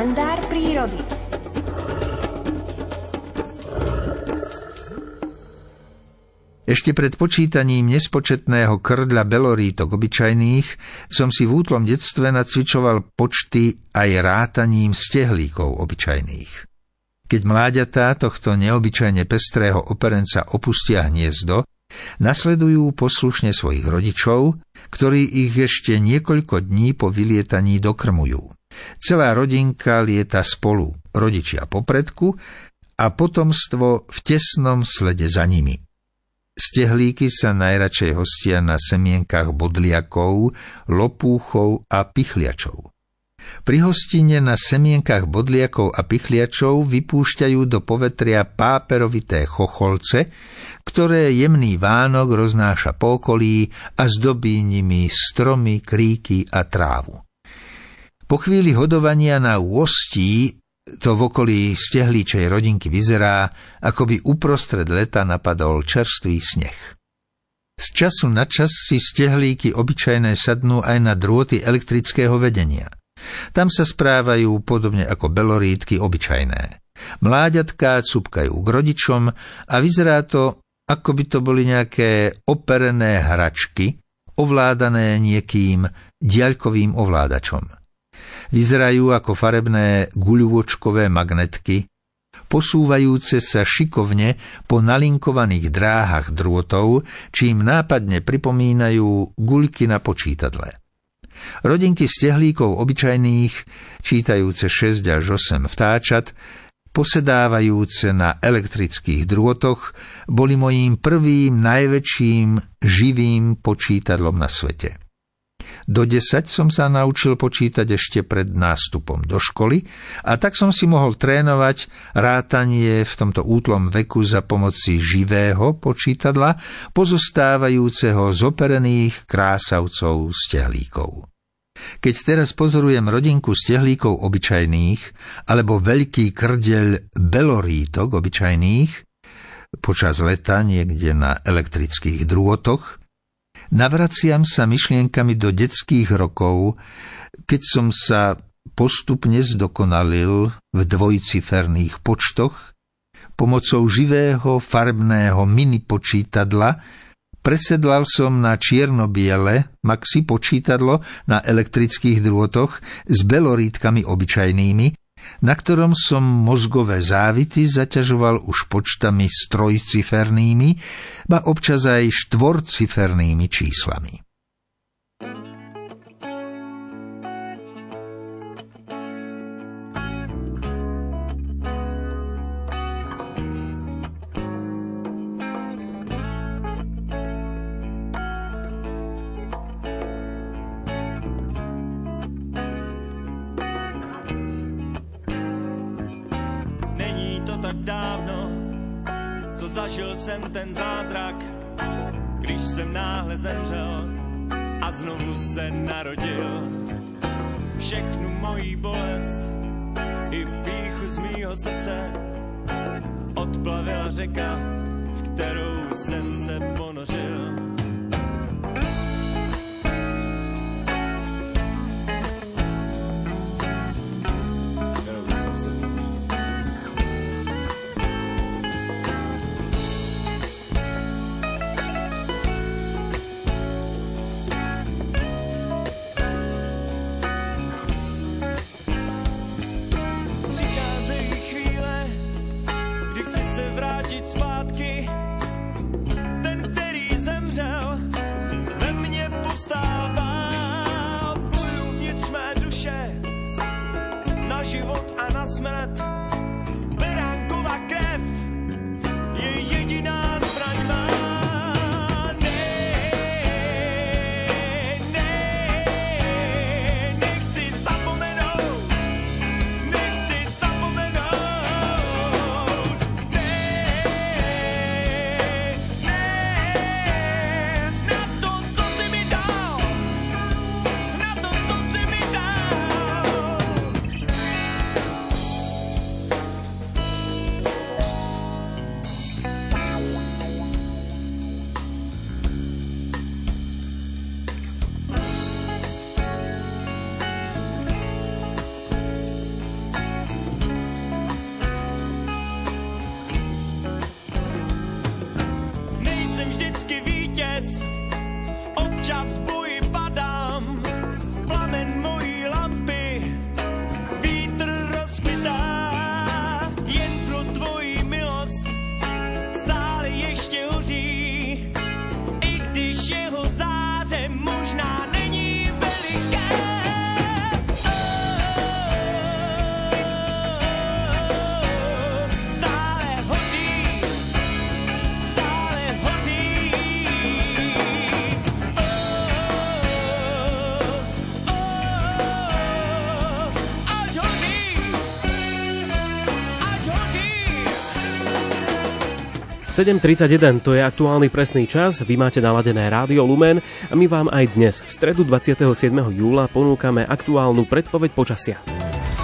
kalendár prírody. Ešte pred počítaním nespočetného krdľa belorítok obyčajných som si v útlom detstve nacvičoval počty aj rátaním stehlíkov obyčajných. Keď mláďatá tohto neobyčajne pestrého operenca opustia hniezdo, Nasledujú poslušne svojich rodičov, ktorí ich ešte niekoľko dní po vylietaní dokrmujú. Celá rodinka lieta spolu, rodičia popredku a potomstvo v tesnom slede za nimi. Stehlíky sa najradšej hostia na semienkach bodliakov, lopúchov a pichliačov. Pri hostine na semienkach bodliakov a pichliačov vypúšťajú do povetria páperovité chocholce, ktoré jemný Vánok roznáša po okolí a zdobí nimi stromy, kríky a trávu. Po chvíli hodovania na úostí to v okolí stehlíčej rodinky vyzerá, ako by uprostred leta napadol čerstvý sneh. Z času na čas si stehlíky obyčajné sadnú aj na drôty elektrického vedenia – tam sa správajú podobne ako belorítky obyčajné. Mláďatká cupkajú k rodičom a vyzerá to, ako by to boli nejaké operené hračky, ovládané niekým diaľkovým ovládačom. Vyzerajú ako farebné guľôčkové magnetky, posúvajúce sa šikovne po nalinkovaných dráhach drôtov, čím nápadne pripomínajú guľky na počítadle. Rodinky stehlíkov obyčajných, čítajúce 6 až 8 vtáčat, posedávajúce na elektrických drôtoch, boli mojím prvým najväčším živým počítadlom na svete. Do 10 som sa naučil počítať ešte pred nástupom do školy a tak som si mohol trénovať rátanie v tomto útlom veku za pomoci živého počítadla, pozostávajúceho z operených krásavcov stehlíkov. Keď teraz pozorujem rodinku stehlíkov obyčajných alebo veľký krdeľ belorítok obyčajných počas leta niekde na elektrických drôtoch, navraciam sa myšlienkami do detských rokov, keď som sa postupne zdokonalil v dvojciferných počtoch pomocou živého farbného mini počítadla, Presedlal som na čierno-biele maxi počítadlo na elektrických drôtoch s belorítkami obyčajnými, na ktorom som mozgové závity zaťažoval už počtami strojcifernými, ba občas aj štvorcifernými číslami. Co zažil jsem ten zázrak, když jsem náhle zemřel a znovu se narodil. Všechnu mojí bolest i píchu z mýho srdce odplavila řeka, v kterou jsem se ponořil. 7.31 to je aktuálny presný čas, vy máte naladené Rádio Lumen a my vám aj dnes, v stredu 27. júla, ponúkame aktuálnu predpoveď počasia.